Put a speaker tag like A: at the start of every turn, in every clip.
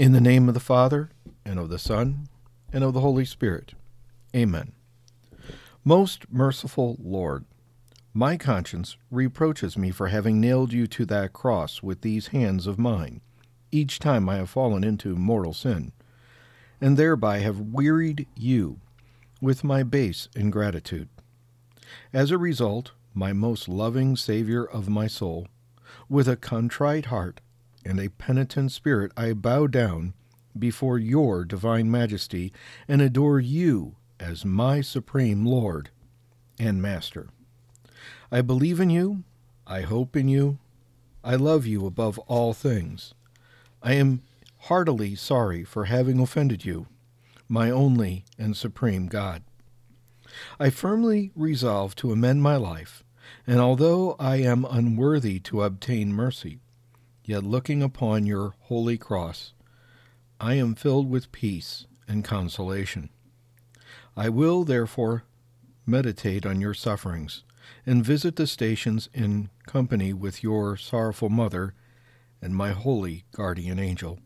A: In the name of the Father, and of the Son, and of the Holy Spirit. Amen. Most merciful Lord, my conscience reproaches me for having nailed you to that cross with these hands of mine, each time I have fallen into mortal sin, and thereby have wearied you with my base ingratitude. As a result, my most loving Savior of my soul, with a contrite heart and a penitent spirit, I bow down before your divine majesty and adore you as my supreme Lord and Master. I believe in you, I hope in you, I love you above all things. I am heartily sorry for having offended you, my only and supreme God. I firmly resolve to amend my life, and although I am unworthy to obtain mercy, yet looking upon your holy cross, I am filled with peace and consolation. I will, therefore, meditate on your sufferings and visit the stations in company with your sorrowful mother and my holy guardian angel,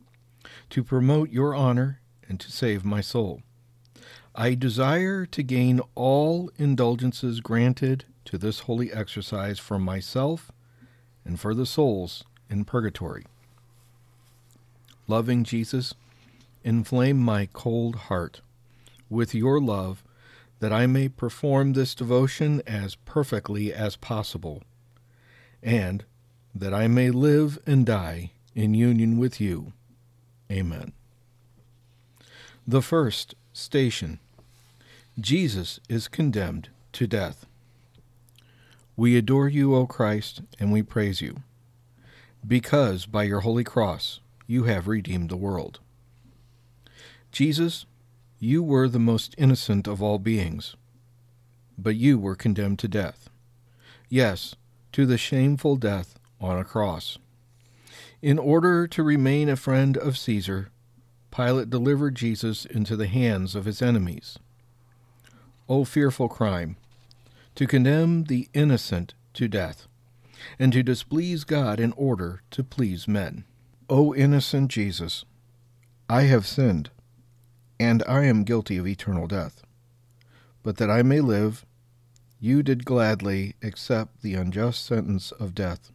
A: to promote your honor and to save my soul. I desire to gain all indulgences granted to this holy exercise for myself and for the souls in purgatory. Loving Jesus, inflame my cold heart with your love that I may perform this devotion as perfectly as possible, and that I may live and die in union with you. Amen. The first station Jesus is condemned to death. We adore you, O Christ, and we praise you, because by your holy cross you have redeemed the world. Jesus, you were the most innocent of all beings, but you were condemned to death. Yes, to the shameful death on a cross. In order to remain a friend of Caesar, Pilate delivered Jesus into the hands of his enemies O fearful crime, to condemn the innocent to death, and to displease God in order to please men. O innocent Jesus, I have sinned, and I am guilty of eternal death. But that I may live, you did gladly accept the unjust sentence of death.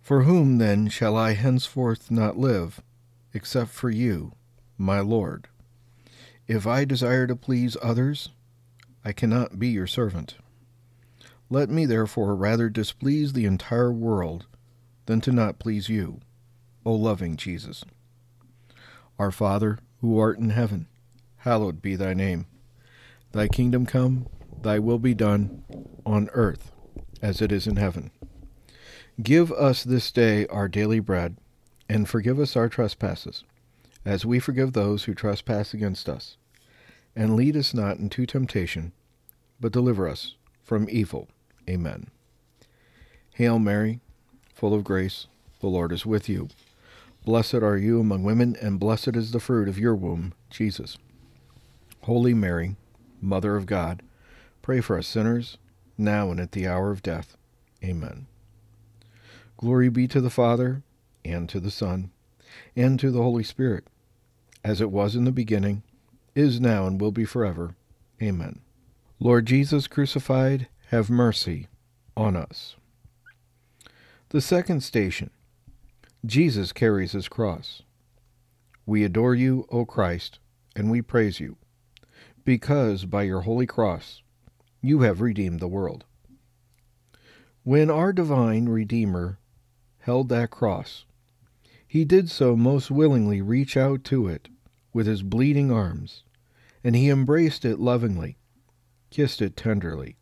A: For whom then shall I henceforth not live, except for you, my Lord? If I desire to please others, I cannot be your servant. Let me therefore rather displease the entire world than to not please you, O loving Jesus. Our Father, who art in heaven, hallowed be thy name. Thy kingdom come, thy will be done, on earth as it is in heaven. Give us this day our daily bread, and forgive us our trespasses as we forgive those who trespass against us. And lead us not into temptation, but deliver us from evil. Amen. Hail Mary, full of grace, the Lord is with you. Blessed are you among women, and blessed is the fruit of your womb, Jesus. Holy Mary, Mother of God, pray for us sinners, now and at the hour of death. Amen. Glory be to the Father, and to the Son, and to the Holy Spirit as it was in the beginning, is now, and will be forever. Amen. Lord Jesus crucified, have mercy on us. The second station Jesus carries his cross. We adore you, O Christ, and we praise you, because by your holy cross you have redeemed the world. When our divine Redeemer held that cross, he did so most willingly reach out to it with his bleeding arms, and he embraced it lovingly, kissed it tenderly,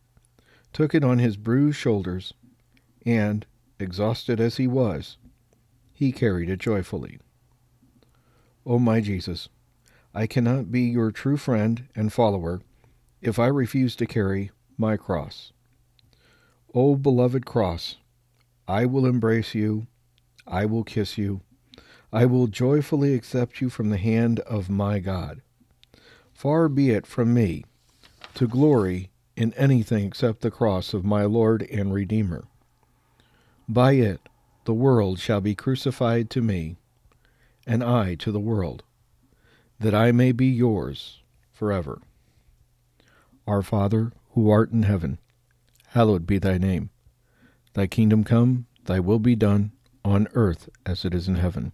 A: took it on his bruised shoulders, and, exhausted as he was, he carried it joyfully. O oh, my Jesus, I cannot be your true friend and follower if I refuse to carry my cross. O oh, beloved cross, I will embrace you, I will kiss you, I will joyfully accept you from the hand of my God. Far be it from me to glory in anything except the cross of my Lord and Redeemer. By it the world shall be crucified to me, and I to the world, that I may be yours forever. Our Father, who art in heaven, hallowed be thy name. Thy kingdom come, thy will be done, on earth as it is in heaven.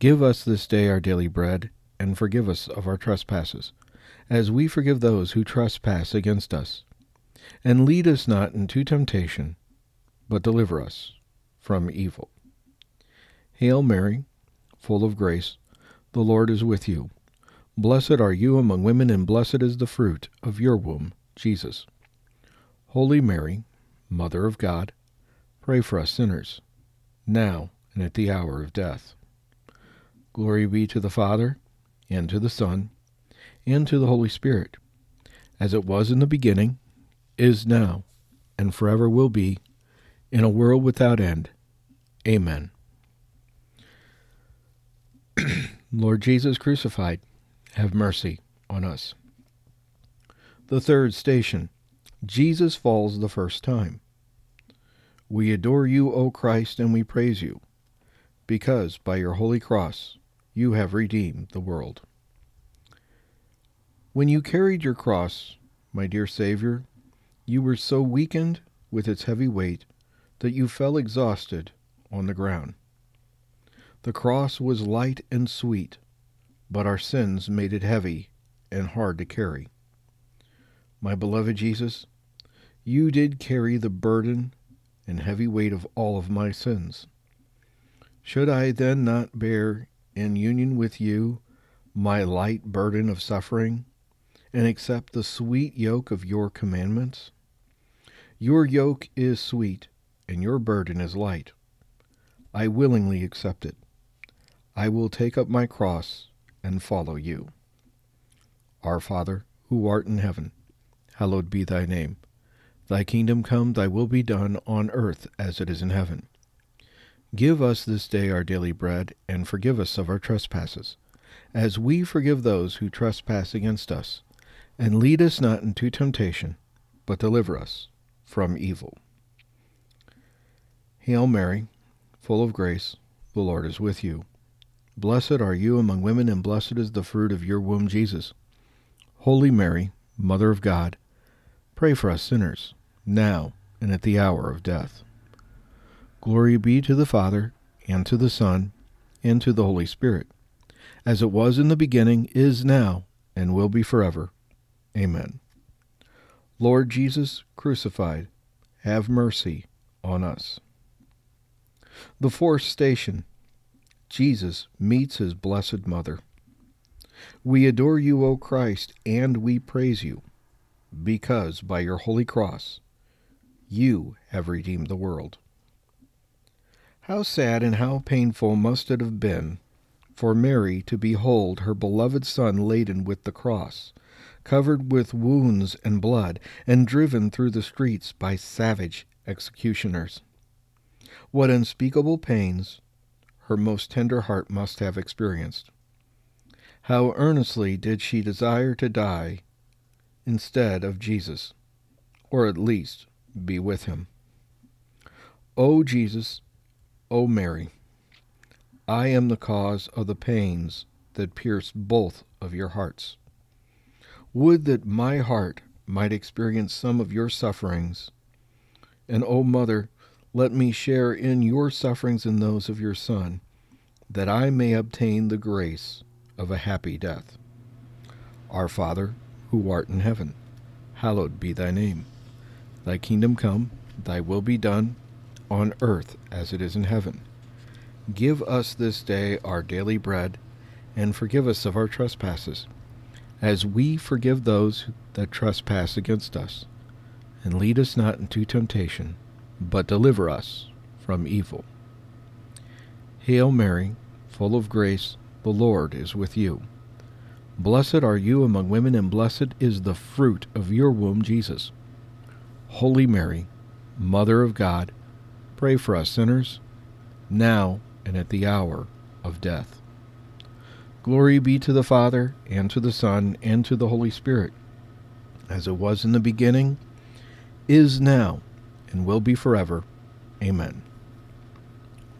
A: Give us this day our daily bread, and forgive us of our trespasses, as we forgive those who trespass against us. And lead us not into temptation, but deliver us from evil. Hail Mary, full of grace, the Lord is with you. Blessed are you among women, and blessed is the fruit of your womb, Jesus. Holy Mary, Mother of God, pray for us sinners, now and at the hour of death. Glory be to the Father, and to the Son, and to the Holy Spirit, as it was in the beginning, is now, and forever will be, in a world without end. Amen. Lord Jesus crucified, have mercy on us. The third station Jesus falls the first time. We adore you, O Christ, and we praise you, because by your holy cross you have redeemed the world. When you carried your cross, my dear Savior, you were so weakened with its heavy weight that you fell exhausted on the ground. The cross was light and sweet, but our sins made it heavy and hard to carry. My beloved Jesus, you did carry the burden and heavy weight of all of my sins. Should I then not bear in union with you my light burden of suffering and accept the sweet yoke of your commandments? Your yoke is sweet and your burden is light. I willingly accept it. I will take up my cross and follow you. Our Father, who art in heaven, hallowed be thy name. Thy kingdom come, thy will be done on earth as it is in heaven. Give us this day our daily bread, and forgive us of our trespasses, as we forgive those who trespass against us. And lead us not into temptation, but deliver us from evil. Hail Mary, full of grace, the Lord is with you. Blessed are you among women, and blessed is the fruit of your womb, Jesus. Holy Mary, Mother of God, pray for us sinners, now and at the hour of death. Glory be to the Father, and to the Son, and to the Holy Spirit, as it was in the beginning, is now, and will be forever. Amen. Lord Jesus crucified, have mercy on us. The fourth station Jesus meets his blessed mother. We adore you, O Christ, and we praise you, because by your holy cross you have redeemed the world. How sad and how painful must it have been for Mary to behold her beloved Son laden with the cross, covered with wounds and blood, and driven through the streets by savage executioners. What unspeakable pains her most tender heart must have experienced. How earnestly did she desire to die instead of Jesus, or at least be with him. O Jesus, O Mary, I am the cause of the pains that pierce both of your hearts. Would that my heart might experience some of your sufferings, and, O Mother, let me share in your sufferings and those of your Son, that I may obtain the grace of a happy death. Our Father, who art in heaven, hallowed be thy name. Thy kingdom come, thy will be done, on earth as it is in heaven. Give us this day our daily bread, and forgive us of our trespasses, as we forgive those that trespass against us. And lead us not into temptation but deliver us from evil. Hail Mary, full of grace, the Lord is with you. Blessed are you among women, and blessed is the fruit of your womb, Jesus. Holy Mary, Mother of God, pray for us sinners, now and at the hour of death. Glory be to the Father, and to the Son, and to the Holy Spirit, as it was in the beginning, is now, and will be forever. Amen.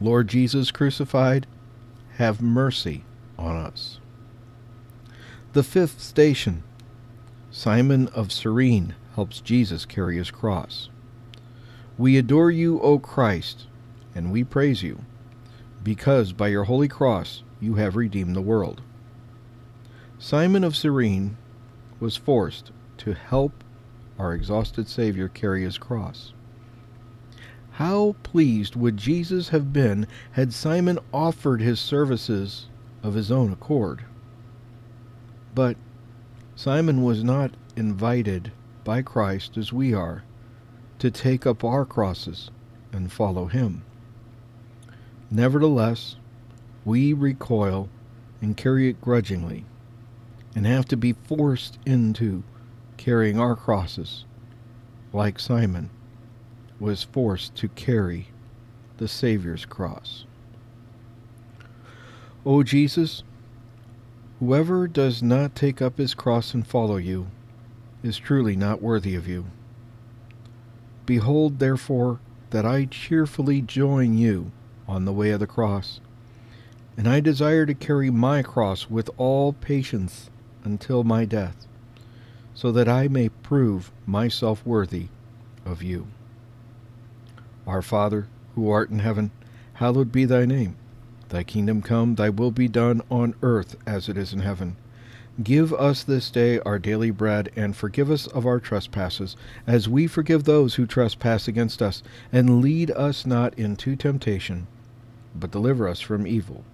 A: Lord Jesus crucified, have mercy on us. The fifth station Simon of Cyrene helps Jesus carry his cross. We adore you, O Christ, and we praise you, because by your holy cross you have redeemed the world. Simon of Cyrene was forced to help our exhausted Savior carry his cross. How pleased would Jesus have been had Simon offered his services of his own accord? But Simon was not invited by Christ as we are to take up our crosses and follow him. Nevertheless, we recoil and carry it grudgingly and have to be forced into carrying our crosses like Simon was forced to carry the Savior's cross. O Jesus, whoever does not take up his cross and follow you is truly not worthy of you. Behold, therefore, that I cheerfully join you on the way of the cross, and I desire to carry my cross with all patience until my death, so that I may prove myself worthy of you. Our Father, who art in heaven, hallowed be thy name. Thy kingdom come, thy will be done on earth as it is in heaven. Give us this day our daily bread, and forgive us of our trespasses, as we forgive those who trespass against us. And lead us not into temptation, but deliver us from evil.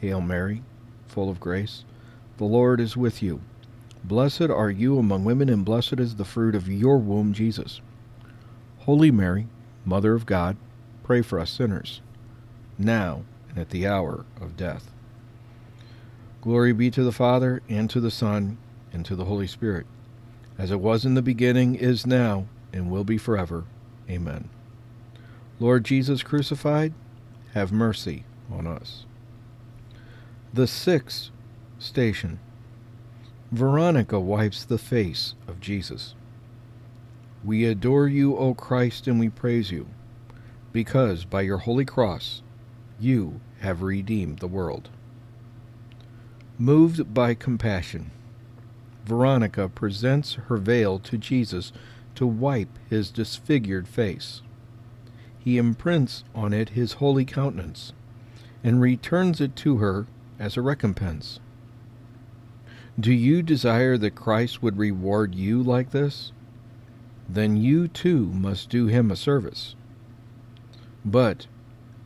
A: Hail Mary, full of grace, the Lord is with you. Blessed are you among women, and blessed is the fruit of your womb, Jesus. Holy Mary, Mother of God, pray for us sinners, now and at the hour of death. Glory be to the Father, and to the Son, and to the Holy Spirit, as it was in the beginning, is now, and will be forever. Amen. Lord Jesus crucified, have mercy on us. The sixth station Veronica wipes the face of Jesus. We adore you, O Christ, and we praise you, because by your holy cross you have redeemed the world. Moved by compassion, Veronica presents her veil to Jesus to wipe his disfigured face. He imprints on it his holy countenance and returns it to her as a recompense. Do you desire that Christ would reward you like this? then you too must do him a service. But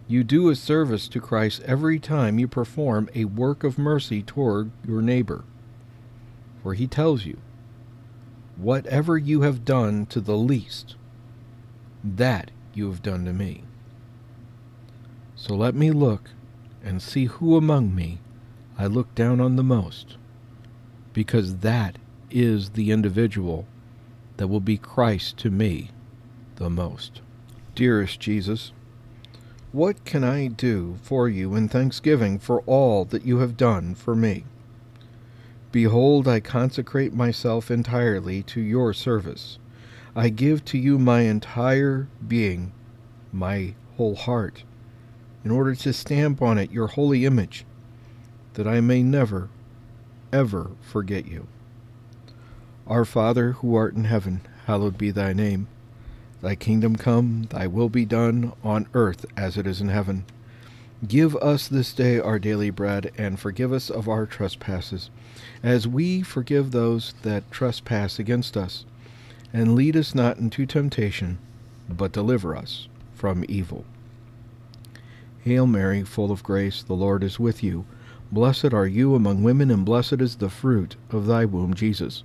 A: you do a service to Christ every time you perform a work of mercy toward your neighbor. For he tells you, Whatever you have done to the least, that you have done to me. So let me look and see who among me I look down on the most, because that is the individual that will be Christ to me the most. Dearest Jesus, what can I do for you in thanksgiving for all that you have done for me? Behold, I consecrate myself entirely to your service. I give to you my entire being, my whole heart, in order to stamp on it your holy image, that I may never, ever forget you. Our Father, who art in heaven, hallowed be thy name. Thy kingdom come, thy will be done, on earth as it is in heaven. Give us this day our daily bread, and forgive us of our trespasses, as we forgive those that trespass against us. And lead us not into temptation, but deliver us from evil. Hail Mary, full of grace, the Lord is with you. Blessed are you among women, and blessed is the fruit of thy womb, Jesus.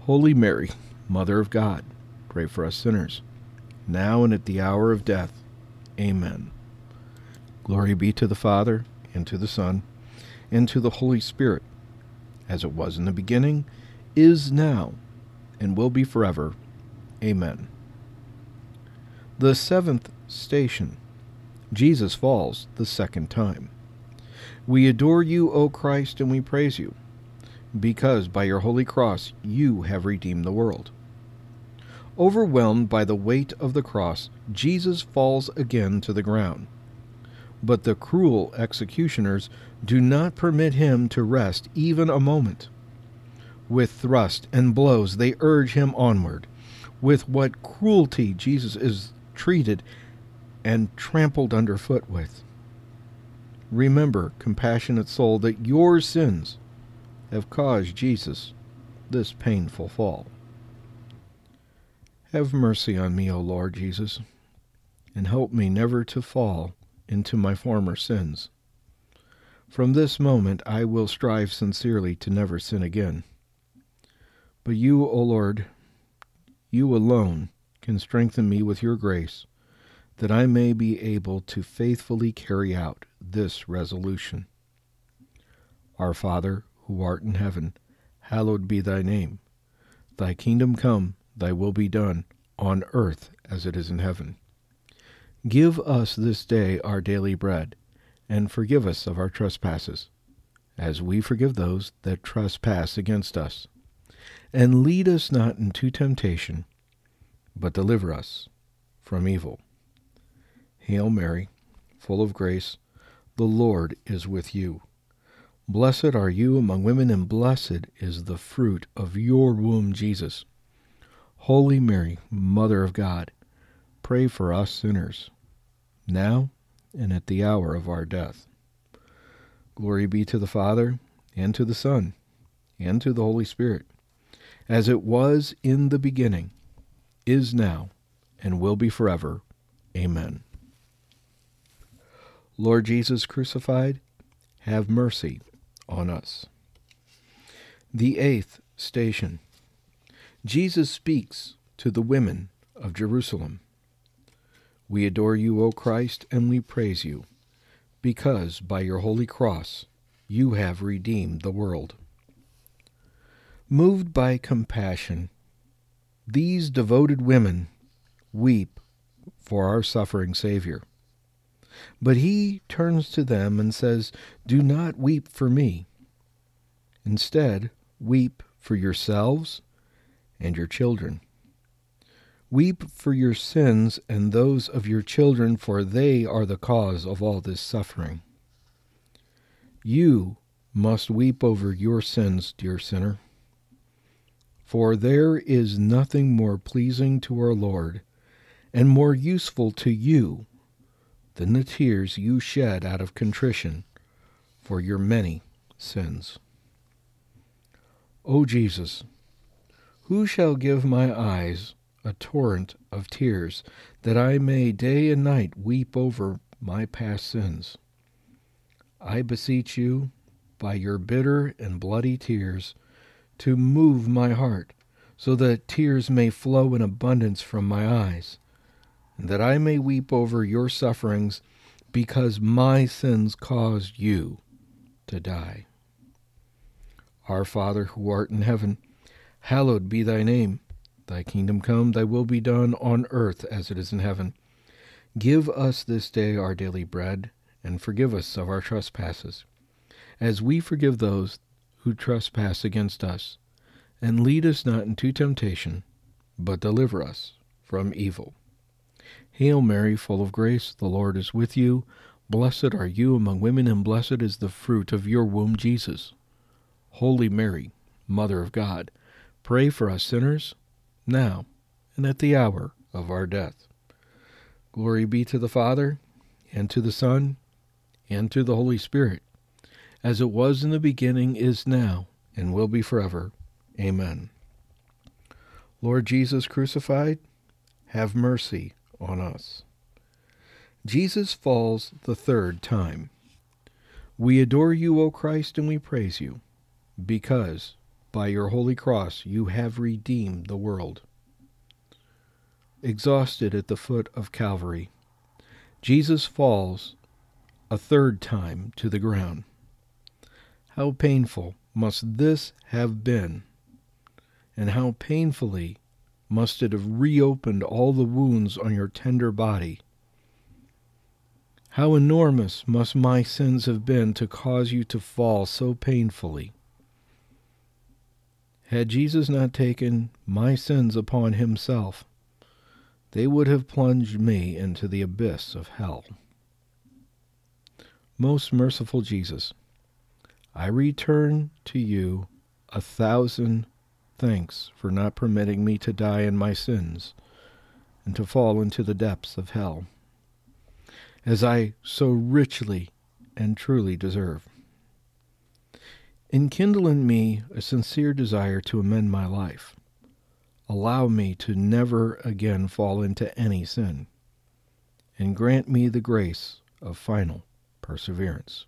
A: Holy Mary, Mother of God, pray for us sinners, now and at the hour of death. Amen. Glory be to the Father, and to the Son, and to the Holy Spirit, as it was in the beginning, is now, and will be forever. Amen. The seventh station Jesus falls the second time. We adore you, O Christ, and we praise you because by your holy cross you have redeemed the world. Overwhelmed by the weight of the cross, Jesus falls again to the ground. But the cruel executioners do not permit him to rest even a moment. With thrust and blows, they urge him onward. With what cruelty Jesus is treated and trampled underfoot with. Remember, compassionate soul, that your sins have caused Jesus this painful fall. Have mercy on me, O Lord Jesus, and help me never to fall into my former sins. From this moment I will strive sincerely to never sin again. But you, O Lord, you alone can strengthen me with your grace, that I may be able to faithfully carry out this resolution. Our Father, who art in heaven, hallowed be thy name. Thy kingdom come, thy will be done, on earth as it is in heaven. Give us this day our daily bread, and forgive us of our trespasses, as we forgive those that trespass against us. And lead us not into temptation, but deliver us from evil. Hail Mary, full of grace, the Lord is with you. Blessed are you among women, and blessed is the fruit of your womb, Jesus. Holy Mary, Mother of God, pray for us sinners, now and at the hour of our death. Glory be to the Father, and to the Son, and to the Holy Spirit, as it was in the beginning, is now, and will be forever. Amen. Lord Jesus crucified, have mercy on us. The eighth station Jesus speaks to the women of Jerusalem. We adore you, O Christ, and we praise you, because by your holy cross you have redeemed the world. Moved by compassion, these devoted women weep for our suffering Savior. But he turns to them and says, Do not weep for me. Instead, weep for yourselves and your children. Weep for your sins and those of your children, for they are the cause of all this suffering. You must weep over your sins, dear sinner. For there is nothing more pleasing to our Lord and more useful to you than the tears you shed out of contrition for your many sins. O Jesus, who shall give my eyes a torrent of tears, that I may day and night weep over my past sins? I beseech you, by your bitter and bloody tears, to move my heart, so that tears may flow in abundance from my eyes that I may weep over your sufferings, because my sins caused you to die. Our Father who art in heaven, hallowed be thy name. Thy kingdom come, thy will be done on earth as it is in heaven. Give us this day our daily bread, and forgive us of our trespasses, as we forgive those who trespass against us. And lead us not into temptation, but deliver us from evil. Hail Mary, full of grace, the Lord is with you. Blessed are you among women, and blessed is the fruit of your womb, Jesus. Holy Mary, Mother of God, pray for us sinners, now and at the hour of our death. Glory be to the Father, and to the Son, and to the Holy Spirit, as it was in the beginning, is now, and will be forever. Amen. Lord Jesus crucified, have mercy on us. Jesus falls the third time. We adore you, O Christ, and we praise you, because by your holy cross you have redeemed the world. Exhausted at the foot of Calvary, Jesus falls a third time to the ground. How painful must this have been, and how painfully must it have reopened all the wounds on your tender body. How enormous must my sins have been to cause you to fall so painfully. Had Jesus not taken my sins upon himself, they would have plunged me into the abyss of hell. Most merciful Jesus, I return to you a thousand thanks for not permitting me to die in my sins and to fall into the depths of hell, as I so richly and truly deserve. Enkindle in me a sincere desire to amend my life. Allow me to never again fall into any sin, and grant me the grace of final perseverance.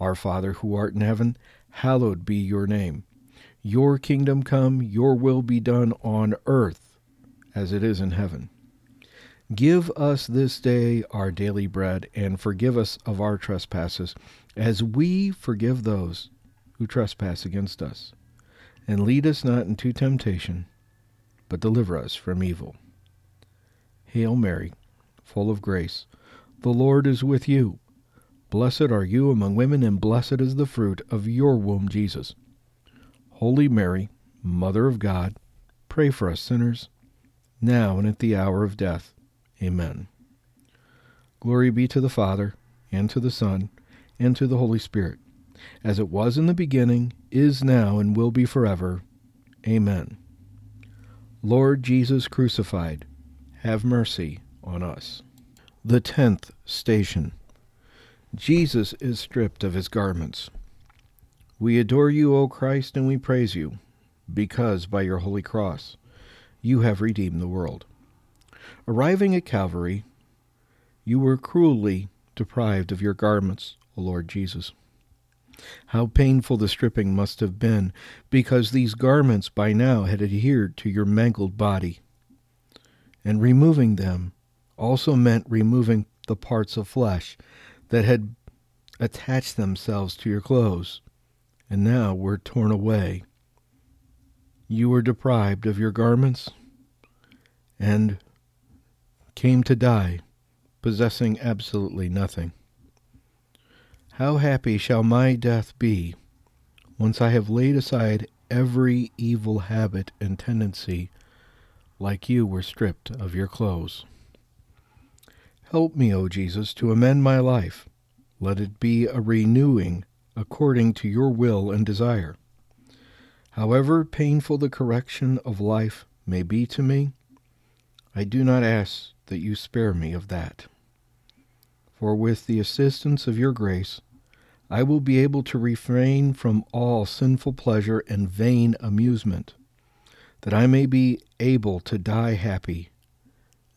A: Our Father who art in heaven, hallowed be your name. Your kingdom come, your will be done on earth as it is in heaven. Give us this day our daily bread, and forgive us of our trespasses, as we forgive those who trespass against us. And lead us not into temptation, but deliver us from evil. Hail Mary, full of grace, the Lord is with you. Blessed are you among women, and blessed is the fruit of your womb, Jesus. Holy Mary, Mother of God, pray for us sinners, now and at the hour of death. Amen. Glory be to the Father, and to the Son, and to the Holy Spirit, as it was in the beginning, is now, and will be forever. Amen. Lord Jesus crucified, have mercy on us. The tenth station. Jesus is stripped of his garments. We adore you, O Christ, and we praise you, because by your holy cross you have redeemed the world. Arriving at Calvary, you were cruelly deprived of your garments, O Lord Jesus. How painful the stripping must have been, because these garments by now had adhered to your mangled body. And removing them also meant removing the parts of flesh that had attached themselves to your clothes and now were torn away. You were deprived of your garments and came to die, possessing absolutely nothing. How happy shall my death be once I have laid aside every evil habit and tendency, like you were stripped of your clothes. Help me, O Jesus, to amend my life. Let it be a renewing according to your will and desire. However painful the correction of life may be to me, I do not ask that you spare me of that. For with the assistance of your grace, I will be able to refrain from all sinful pleasure and vain amusement, that I may be able to die happy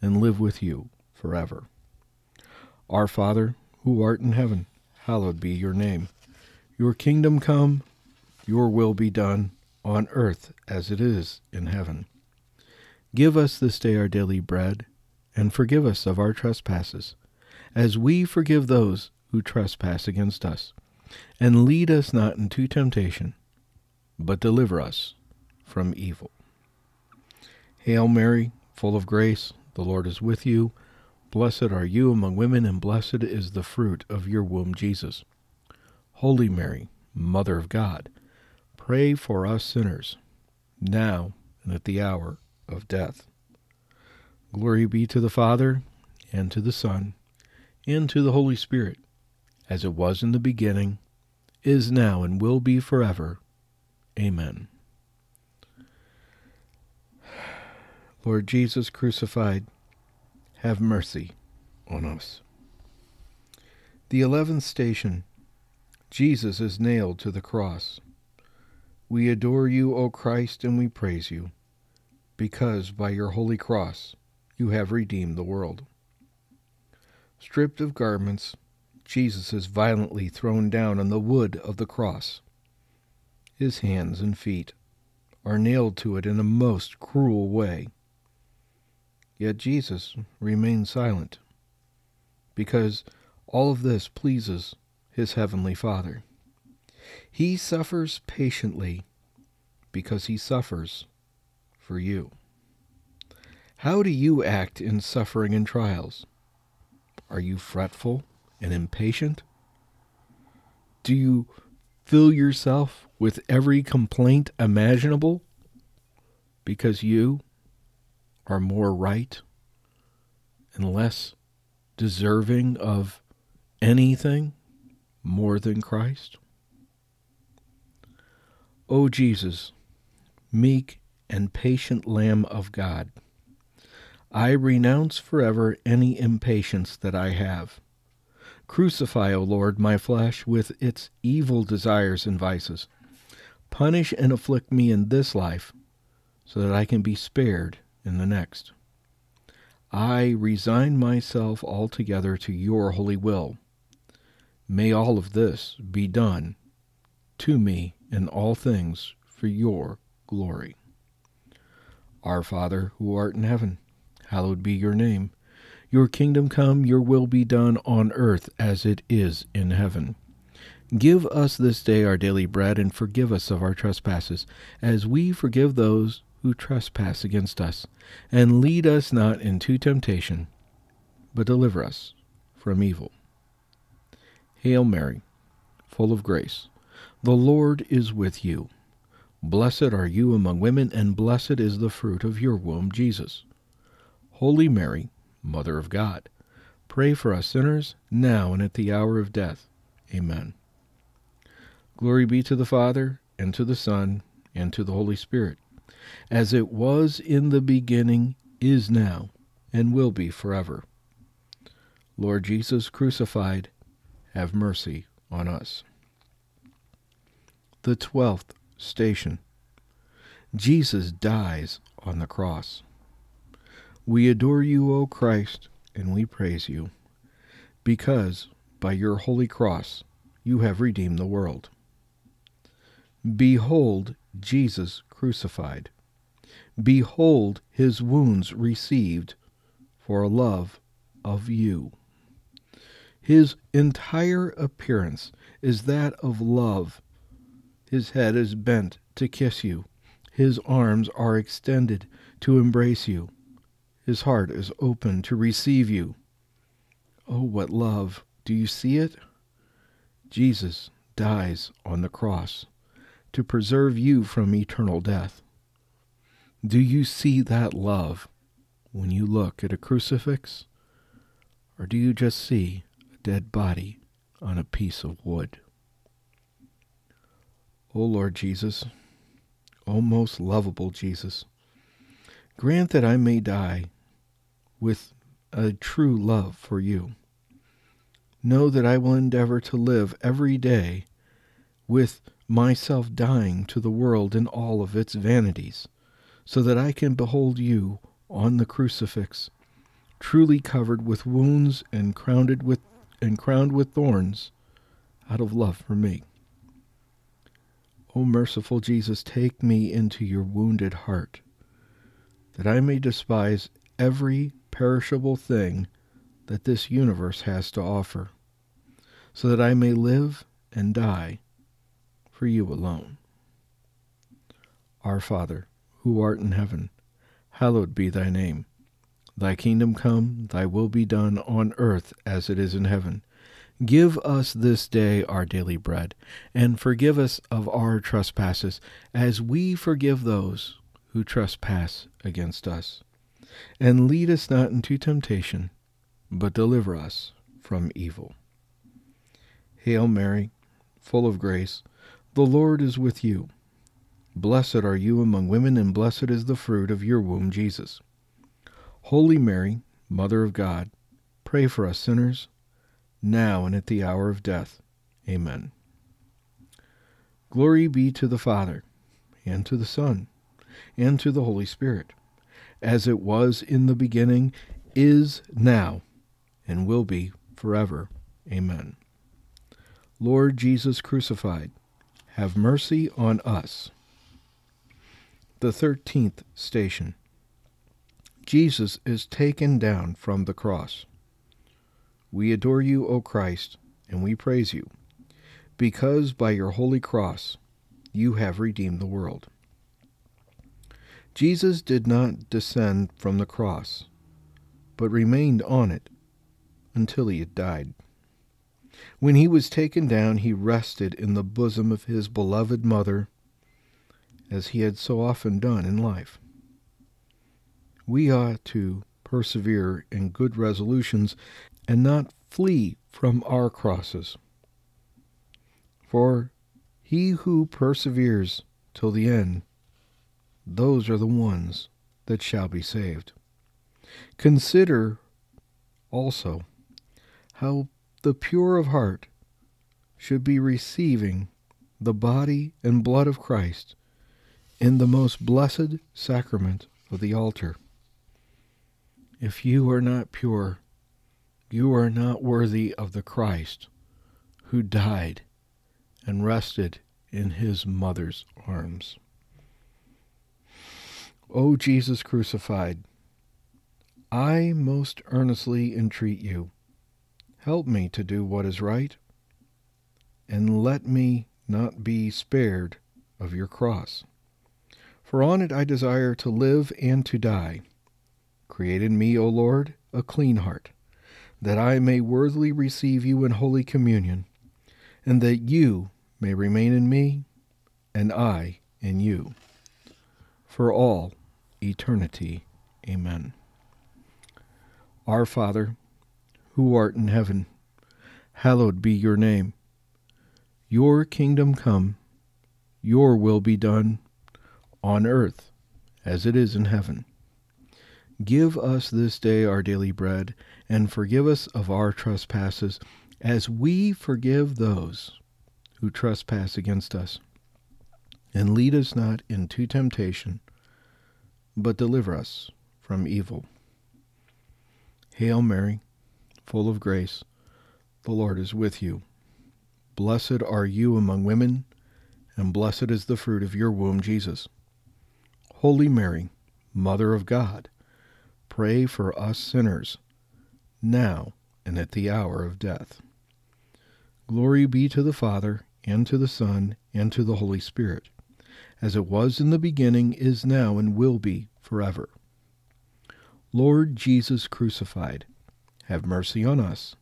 A: and live with you forever. Our Father, who art in heaven, hallowed be your name. Your kingdom come, your will be done, on earth as it is in heaven. Give us this day our daily bread, and forgive us of our trespasses, as we forgive those who trespass against us. And lead us not into temptation, but deliver us from evil. Hail Mary, full of grace, the Lord is with you. Blessed are you among women, and blessed is the fruit of your womb, Jesus. Holy Mary, Mother of God, pray for us sinners, now and at the hour of death. Glory be to the Father, and to the Son, and to the Holy Spirit, as it was in the beginning, is now, and will be forever. Amen. Lord Jesus crucified, have mercy on us. The eleventh station Jesus is nailed to the cross. We adore you, O Christ, and we praise you, because by your holy cross you have redeemed the world. Stripped of garments, Jesus is violently thrown down on the wood of the cross. His hands and feet are nailed to it in a most cruel way. Yet Jesus remains silent, because all of this pleases his heavenly Father. He suffers patiently because he suffers for you. How do you act in suffering and trials? Are you fretful and impatient? Do you fill yourself with every complaint imaginable because you are more right and less deserving of anything more than Christ? O Jesus, meek and patient Lamb of God, I renounce forever any impatience that I have. Crucify, O Lord, my flesh with its evil desires and vices. Punish and afflict me in this life, so that I can be spared in the next. I resign myself altogether to your holy will. May all of this be done to me in all things for your glory. Our Father, who art in heaven, hallowed be your name. Your kingdom come, your will be done on earth as it is in heaven. Give us this day our daily bread, and forgive us of our trespasses, as we forgive those who trespass against us. And lead us not into temptation, but deliver us from evil. Hail Mary, full of grace, the Lord is with you. Blessed are you among women, and blessed is the fruit of your womb, Jesus. Holy Mary, Mother of God, pray for us sinners, now and at the hour of death. Amen. Glory be to the Father, and to the Son, and to the Holy Spirit, as it was in the beginning, is now, and will be forever. Lord Jesus crucified, have mercy on us. The twelfth station Jesus dies on the cross. We adore you, O Christ, and we praise you, because by your holy cross you have redeemed the world. Behold Jesus crucified. Behold his wounds received for love of you. His entire appearance is that of love. His head is bent to kiss you. His arms are extended to embrace you. His heart is open to receive you. Oh, what love! Do you see it? Jesus dies on the cross to preserve you from eternal death. Do you see that love when you look at a crucifix? Or do you just see dead body on a piece of wood? O Lord Jesus, O most lovable Jesus, grant that I may die with a true love for you. Know that I will endeavor to live every day with myself dying to the world and all of its vanities, so that I can behold you on the crucifix, truly covered with wounds and crowned with and crowned with thorns, out of love for me. O merciful Jesus, take me into your wounded heart, that I may despise every perishable thing that this universe has to offer, so that I may live and die for you alone. Our Father, who art in heaven, hallowed be thy name. Thy kingdom come, thy will be done on earth as it is in heaven. Give us this day our daily bread, and forgive us of our trespasses, as we forgive those who trespass against us and lead us not into temptation, but deliver us from evil. Hail Mary, full of grace, the Lord is with you. Blessed are you among women, and blessed is the fruit of your womb, Jesus. Holy Mary, Mother of God, pray for us sinners, now and at the hour of death. Amen. Glory be to the Father, and to the Son, and to the Holy Spirit as it was in the beginning, is now, and will be forever. Amen. Lord Jesus crucified, have mercy on us. The thirteenth station Jesus is taken down from the cross. We adore you, O Christ, and we praise you, because by your holy cross you have redeemed the world. Jesus did not descend from the cross, but remained on it until he had died. When he was taken down, he rested in the bosom of his beloved mother, as he had so often done in life. We ought to persevere in good resolutions and not flee from our crosses. For he who perseveres till the end, those are the ones that shall be saved. Consider also how the pure of heart should be receiving the body and blood of Christ in the most blessed sacrament of the altar. If you are not pure, you are not worthy of the Christ who died and rested in his mother's arms. O Jesus crucified, I most earnestly entreat you, help me to do what is right, and let me not be spared of your cross. For on it I desire to live and to die. Create in me, O Lord, a clean heart, that I may worthily receive you in holy communion, and that you may remain in me, and I in you. For all eternity. Amen. Our Father, who art in heaven, hallowed be your name. Your kingdom come, your will be done, on earth as it is in heaven. Give us this day our daily bread, and forgive us of our trespasses, as we forgive those who trespass against us. And lead us not into temptation, but deliver us from evil. Hail Mary, full of grace, the Lord is with you. Blessed are you among women, and blessed is the fruit of your womb, Jesus. Holy Mary, Mother of God, pray for us sinners, now and at the hour of death. Glory be to the Father, and to the Son, and to the Holy Spirit, as it was in the beginning, is now, and will be forever. Lord Jesus crucified, have mercy on us.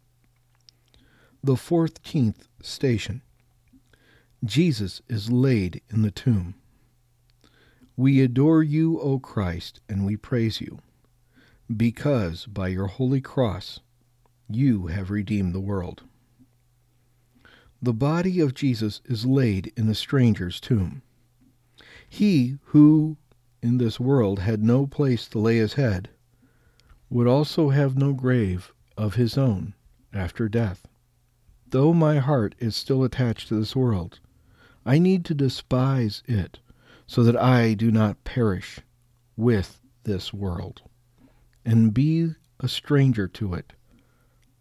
A: The fourteenth station Jesus is laid in the tomb. We adore you, O Christ, and we praise you, because by your holy cross you have redeemed the world. The body of Jesus is laid in the stranger's tomb. He who in this world had no place to lay his head would also have no grave of his own after death. Though my heart is still attached to this world, I need to despise it so that I do not perish with this world and be a stranger to it,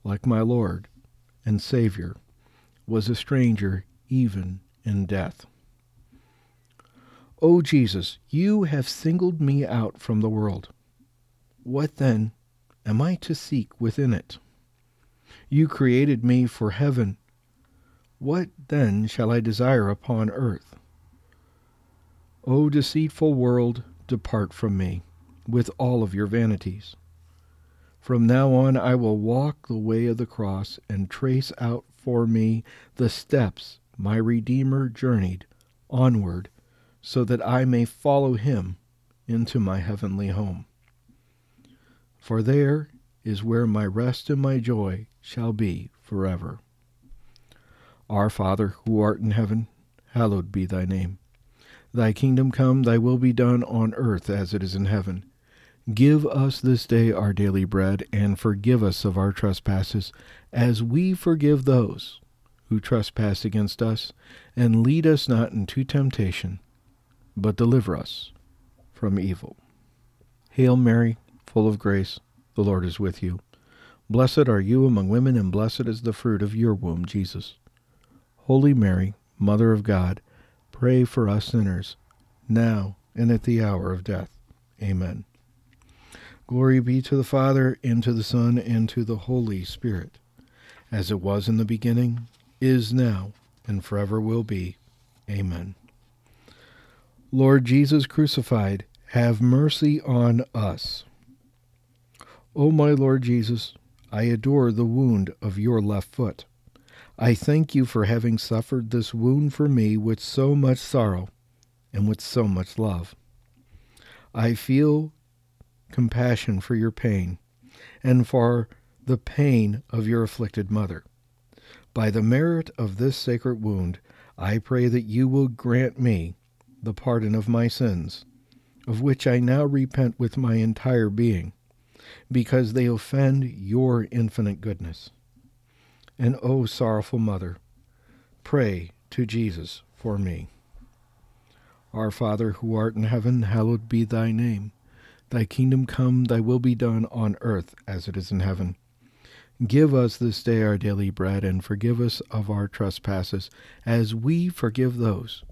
A: like my Lord and Savior was a stranger even in death. O Jesus, you have singled me out from the world. What then am I to seek within it? You created me for heaven. What then shall I desire upon earth? O deceitful world, depart from me, with all of your vanities. From now on I will walk the way of the cross and trace out for me the steps my Redeemer journeyed onward so that I may follow him into my heavenly home. For there is where my rest and my joy shall be forever. Our Father, who art in heaven, hallowed be thy name. Thy kingdom come, thy will be done on earth as it is in heaven. Give us this day our daily bread, and forgive us of our trespasses, as we forgive those who trespass against us. And lead us not into temptation but deliver us from evil. Hail Mary, full of grace, the Lord is with you. Blessed are you among women, and blessed is the fruit of your womb, Jesus. Holy Mary, Mother of God, pray for us sinners, now and at the hour of death. Amen. Glory be to the Father, and to the Son, and to the Holy Spirit, as it was in the beginning, is now, and forever will be. Amen. Lord Jesus crucified, have mercy on us. O my Lord Jesus, I adore the wound of your left foot. I thank you for having suffered this wound for me with so much sorrow and with so much love. I feel compassion for your pain and for the pain of your afflicted mother. By the merit of this sacred wound, I pray that you will grant me the pardon of my sins, of which I now repent with my entire being, because they offend your infinite goodness. And, O oh, sorrowful Mother, pray to Jesus for me. Our Father, who art in heaven, hallowed be thy name. Thy kingdom come, thy will be done on earth as it is in heaven. Give us this day our daily bread, and forgive us of our trespasses, as we forgive those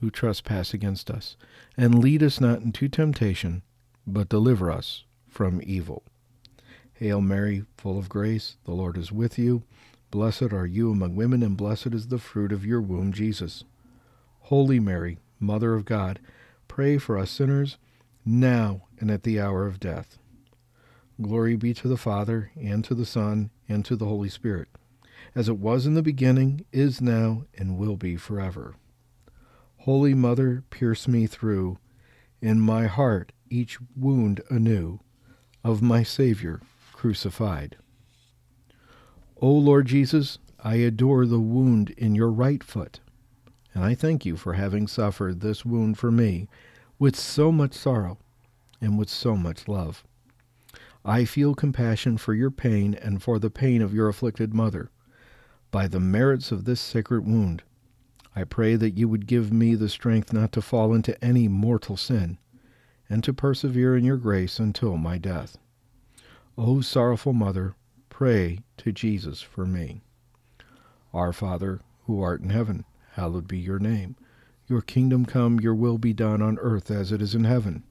A: who trespass against us. And lead us not into temptation, but deliver us from evil. Hail Mary, full of grace, the Lord is with you. Blessed are you among women, and blessed is the fruit of your womb, Jesus. Holy Mary, Mother of God, pray for us sinners, now and at the hour of death. Glory be to the Father, and to the Son, and to the Holy Spirit, as it was in the beginning, is now, and will be forever. Holy Mother, pierce me through, in my heart each wound anew of my Savior crucified. O Lord Jesus, I adore the wound in your right foot, and I thank you for having suffered this wound for me with so much sorrow and with so much love. I feel compassion for your pain and for the pain of your afflicted mother. By the merits of this sacred wound, I pray that you would give me the strength not to fall into any mortal sin, and to persevere in your grace until my death. O sorrowful Mother, pray to Jesus for me. Our Father, who art in heaven, hallowed be your name. Your kingdom come, your will be done on earth as it is in heaven.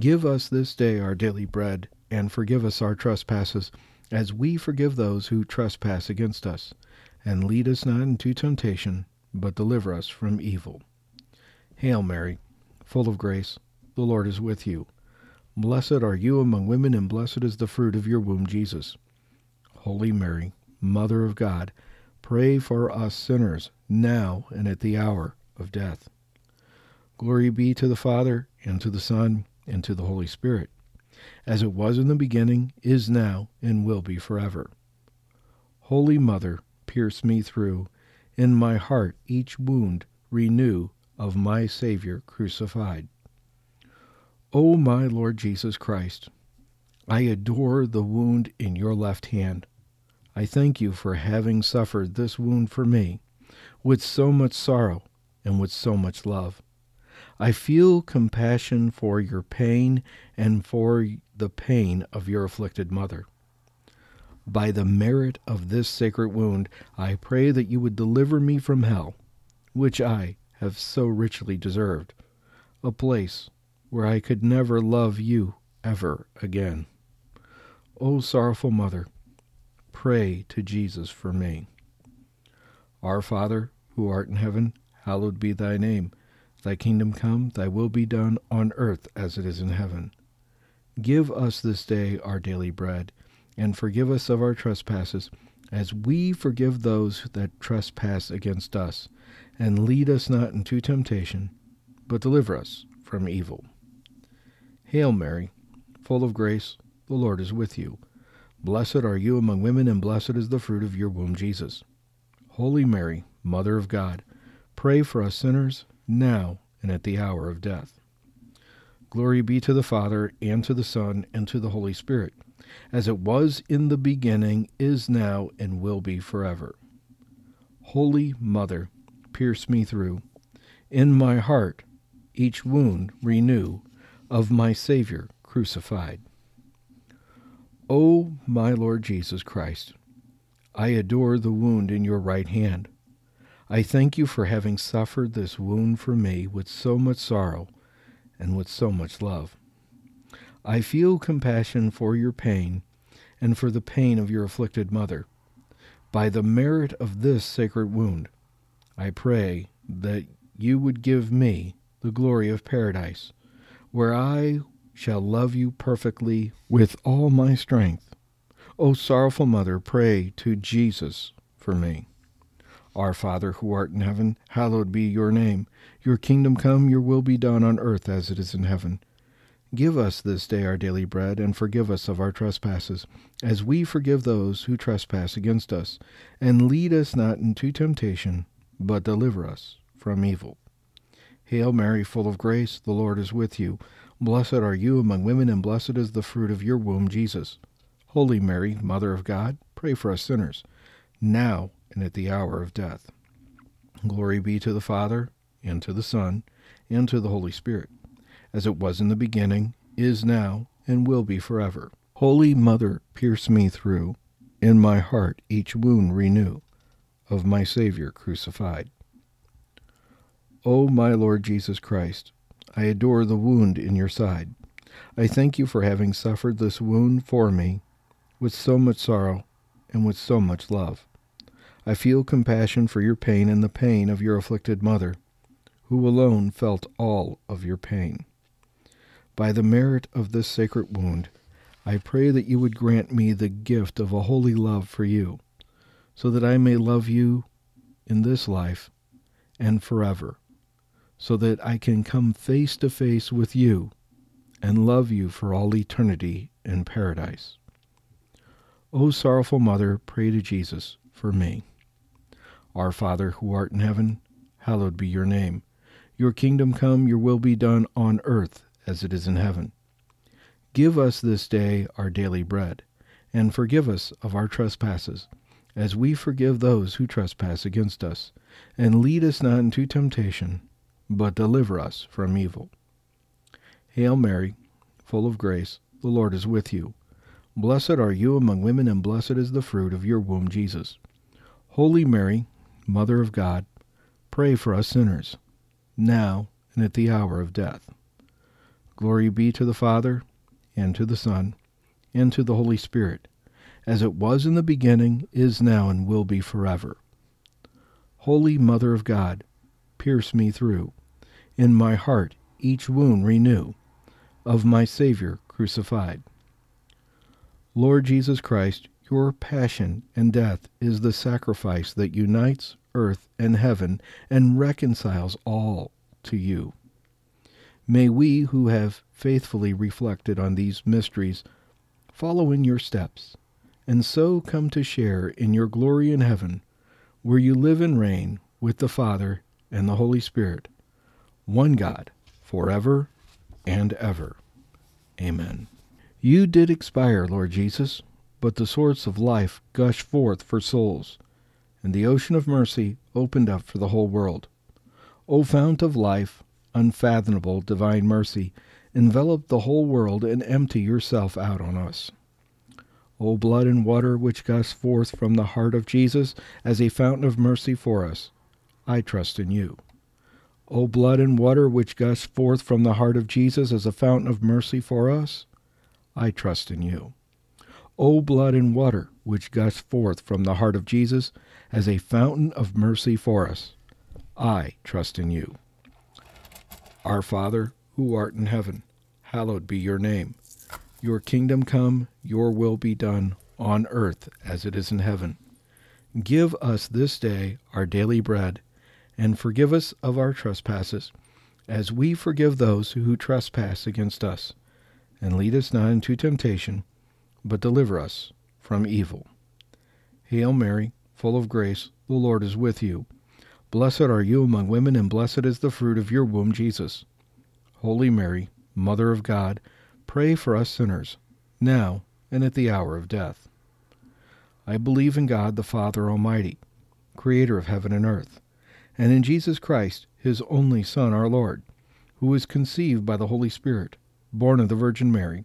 A: Give us this day our daily bread, and forgive us our trespasses, as we forgive those who trespass against us. And lead us not into temptation but deliver us from evil. Hail Mary, full of grace, the Lord is with you. Blessed are you among women, and blessed is the fruit of your womb, Jesus. Holy Mary, Mother of God, pray for us sinners, now and at the hour of death. Glory be to the Father, and to the Son, and to the Holy Spirit, as it was in the beginning, is now, and will be forever. Holy Mother, pierce me through in my heart each wound renew of my Saviour crucified. O my Lord Jesus Christ, I adore the wound in your left hand. I thank you for having suffered this wound for me with so much sorrow and with so much love. I feel compassion for your pain and for the pain of your afflicted mother. By the merit of this sacred wound, I pray that you would deliver me from hell, which I have so richly deserved, a place where I could never love you ever again. O sorrowful mother, pray to Jesus for me. Our Father, who art in heaven, hallowed be thy name. Thy kingdom come, thy will be done on earth as it is in heaven. Give us this day our daily bread and forgive us of our trespasses, as we forgive those that trespass against us. And lead us not into temptation, but deliver us from evil. Hail Mary, full of grace, the Lord is with you. Blessed are you among women, and blessed is the fruit of your womb, Jesus. Holy Mary, Mother of God, pray for us sinners, now and at the hour of death. Glory be to the Father, and to the Son, and to the Holy Spirit as it was in the beginning, is now, and will be forever. Holy Mother, pierce me through. In my heart, each wound renew of my Savior crucified. O my Lord Jesus Christ, I adore the wound in your right hand. I thank you for having suffered this wound for me with so much sorrow and with so much love. I feel compassion for your pain and for the pain of your afflicted mother. By the merit of this sacred wound, I pray that you would give me the glory of paradise, where I shall love you perfectly with all my strength. O sorrowful mother, pray to Jesus for me. Our Father who art in heaven, hallowed be your name. Your kingdom come, your will be done on earth as it is in heaven. Give us this day our daily bread, and forgive us of our trespasses, as we forgive those who trespass against us. And lead us not into temptation, but deliver us from evil. Hail Mary, full of grace, the Lord is with you. Blessed are you among women, and blessed is the fruit of your womb, Jesus. Holy Mary, Mother of God, pray for us sinners, now and at the hour of death. Glory be to the Father, and to the Son, and to the Holy Spirit as it was in the beginning, is now, and will be forever. Holy Mother, pierce me through, in my heart each wound renew, of my Saviour crucified. O my Lord Jesus Christ, I adore the wound in your side. I thank you for having suffered this wound for me with so much sorrow and with so much love. I feel compassion for your pain and the pain of your afflicted mother, who alone felt all of your pain. By the merit of this sacred wound, I pray that you would grant me the gift of a holy love for you, so that I may love you in this life and forever, so that I can come face to face with you and love you for all eternity in paradise. O sorrowful mother, pray to Jesus for me. Our Father who art in heaven, hallowed be your name. Your kingdom come, your will be done on earth as it is in heaven. Give us this day our daily bread, and forgive us of our trespasses, as we forgive those who trespass against us. And lead us not into temptation, but deliver us from evil. Hail Mary, full of grace, the Lord is with you. Blessed are you among women, and blessed is the fruit of your womb, Jesus. Holy Mary, Mother of God, pray for us sinners, now and at the hour of death. Glory be to the Father, and to the Son, and to the Holy Spirit, as it was in the beginning, is now, and will be forever. Holy Mother of God, pierce me through. In my heart each wound renew, of my Saviour crucified. Lord Jesus Christ, your passion and death is the sacrifice that unites earth and heaven and reconciles all to you. May we who have faithfully reflected on these mysteries follow in your steps, and so come to share in your glory in heaven, where you live and reign with the Father and the Holy Spirit, one God, forever and ever. Amen. You did expire, Lord Jesus, but the source of life gushed forth for souls, and the ocean of mercy opened up for the whole world. O fount of life, unfathomable divine mercy, envelop the whole world and empty yourself out on us. O blood and water which gush forth from the heart of Jesus as a fountain of mercy for us, I trust in you. O blood and water which gush forth from the heart of Jesus as a fountain of mercy for us, I trust in you. O blood and water which gush forth from the heart of Jesus as a fountain of mercy for us, I trust in you. Our Father, who art in heaven, hallowed be your name. Your kingdom come, your will be done, on earth as it is in heaven. Give us this day our daily bread, and forgive us of our trespasses, as we forgive those who trespass against us. And lead us not into temptation, but deliver us from evil. Hail Mary, full of grace, the Lord is with you. Blessed are you among women, and blessed is the fruit of your womb, Jesus. Holy Mary, Mother of God, pray for us sinners, now and at the hour of death. I believe in God the Father Almighty, creator of heaven and earth, and in Jesus Christ, his only Son, our Lord, who was conceived by the Holy Spirit, born of the Virgin Mary,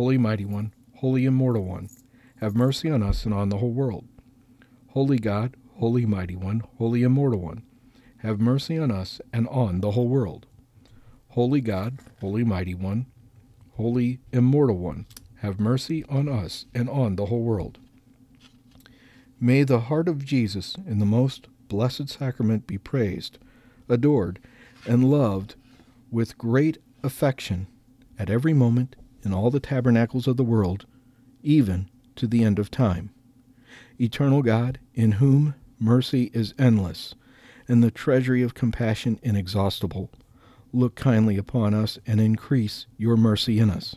A: Holy Mighty One, Holy Immortal One, have mercy on us and on the whole world. Holy God, Holy Mighty One, Holy Immortal One, have mercy on us and on the whole world. Holy God, Holy Mighty One, Holy Immortal One, have mercy on us and on the whole world. May the heart of Jesus in the most blessed sacrament be praised, adored, and loved with great affection at every moment in all the tabernacles of the world, even to the end of time. Eternal God, in whom mercy is endless, and the treasury of compassion inexhaustible, look kindly upon us and increase your mercy in us,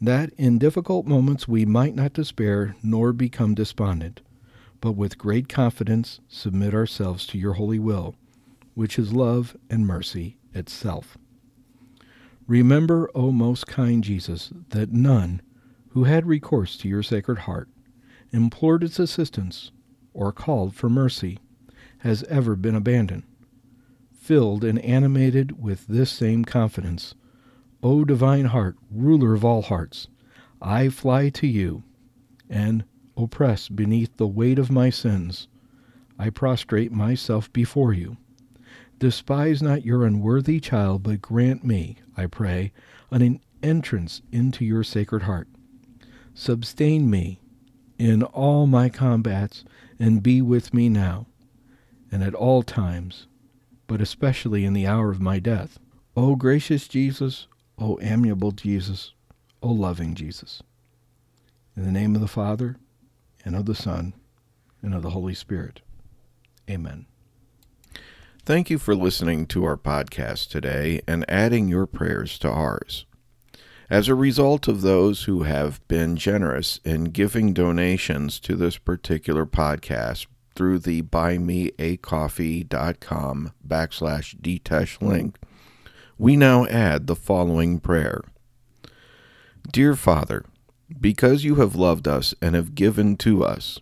A: that in difficult moments we might not despair nor become despondent, but with great confidence submit ourselves to your holy will, which is love and mercy itself. Remember, O most kind Jesus, that none who had recourse to your sacred heart, implored its assistance, or called for mercy, has ever been abandoned. Filled and animated with this same confidence, O divine heart, ruler of all hearts, I fly to you, and, oppressed beneath the weight of my sins, I prostrate myself before you. Despise not your unworthy child, but grant me, I pray, an entrance into your sacred heart. Sustain me in all my combats, and be with me now, and at all times, but especially in the hour of my death. O gracious Jesus, O amiable Jesus, O loving Jesus. In the name of the Father, and of the Son, and of the Holy Spirit. Amen.
B: Thank you for listening to our podcast today and adding your prayers to ours. As a result of those who have been generous in giving donations to this particular podcast through the buymeacoffee.com backslash dtesh link, we now add the following prayer. Dear Father, because you have loved us and have given to us,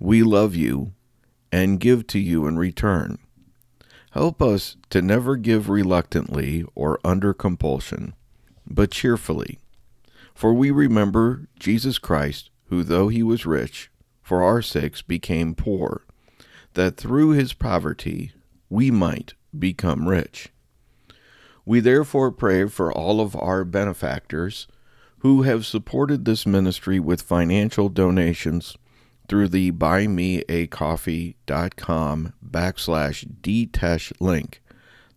B: we love you and give to you in return. Help us to never give reluctantly or under compulsion, but cheerfully. For we remember Jesus Christ, who, though he was rich, for our sakes became poor, that through his poverty we might become rich. We therefore pray for all of our benefactors who have supported this ministry with financial donations through the buymeacoffee.com backslash dtesh link.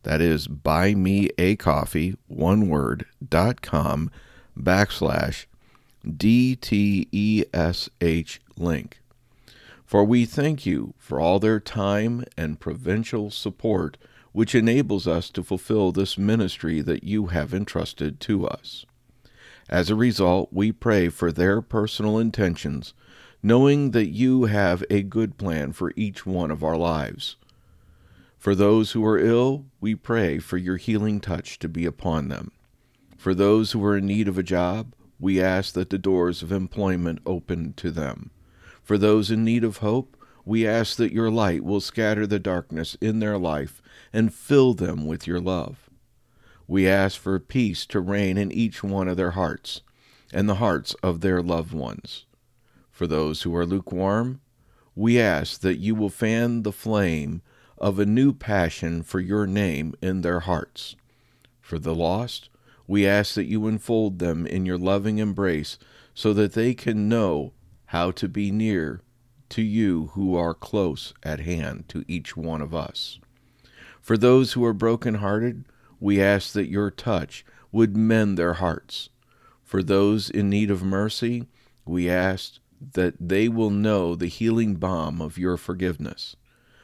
B: That is buymeacoffee, one word, dot com backslash D-T-E-S-H link. For we thank you for all their time and provincial support, which enables us to fulfill this ministry that you have entrusted to us. As a result, we pray for their personal intentions, knowing that you have a good plan for each one of our lives. For those who are ill, we pray for your healing touch to be upon them. For those who are in need of a job, we ask that the doors of employment open to them. For those in need of hope, we ask that your light will scatter the darkness in their life and fill them with your love. We ask for peace to reign in each one of their hearts and the hearts of their loved ones. For those who are lukewarm, we ask that you will fan the flame of a new passion for your name in their hearts. For the lost, we ask that you enfold them in your loving embrace so that they can know how to be near to you who are close at hand to each one of us. For those who are broken-hearted, we ask that your touch would mend their hearts. For those in need of mercy, we ask that they will know the healing balm of your forgiveness.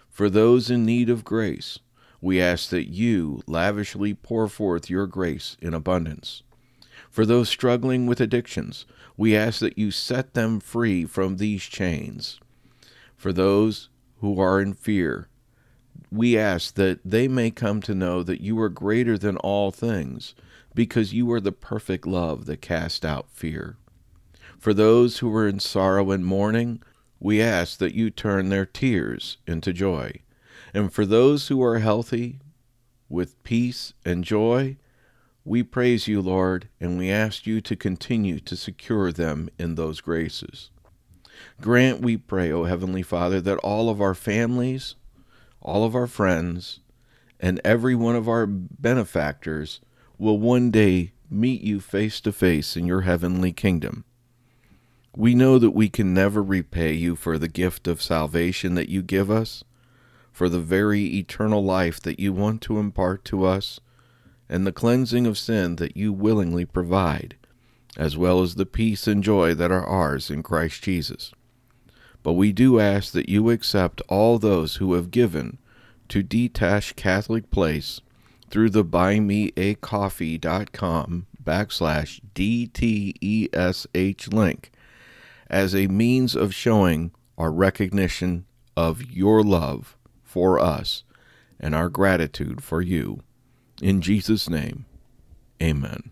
B: For those in need of grace, we ask that you lavishly pour forth your grace in abundance. For those struggling with addictions, we ask that you set them free from these chains. For those who are in fear, we ask that they may come to know that you are greater than all things, because you are the perfect love that casts out fear. For those who are in sorrow and mourning, we ask that you turn their tears into joy. And for those who are healthy, with peace and joy, we praise you, Lord, and we ask you to continue to secure them in those graces. Grant, we pray, O Heavenly Father, that all of our families, all of our friends, and every one of our benefactors will one day meet you face to face in your heavenly kingdom. We know that we can never repay you for the gift of salvation that you give us, for the very eternal life that you want to impart to us, and the cleansing of sin that you willingly provide, as well as the peace and joy that are ours in Christ Jesus. But we do ask that you accept all those who have given to Detash Catholic Place through the buymeacoffee.com backslash DTESH link as a means of showing our recognition of your love for us and our gratitude for you. In Jesus' name, amen.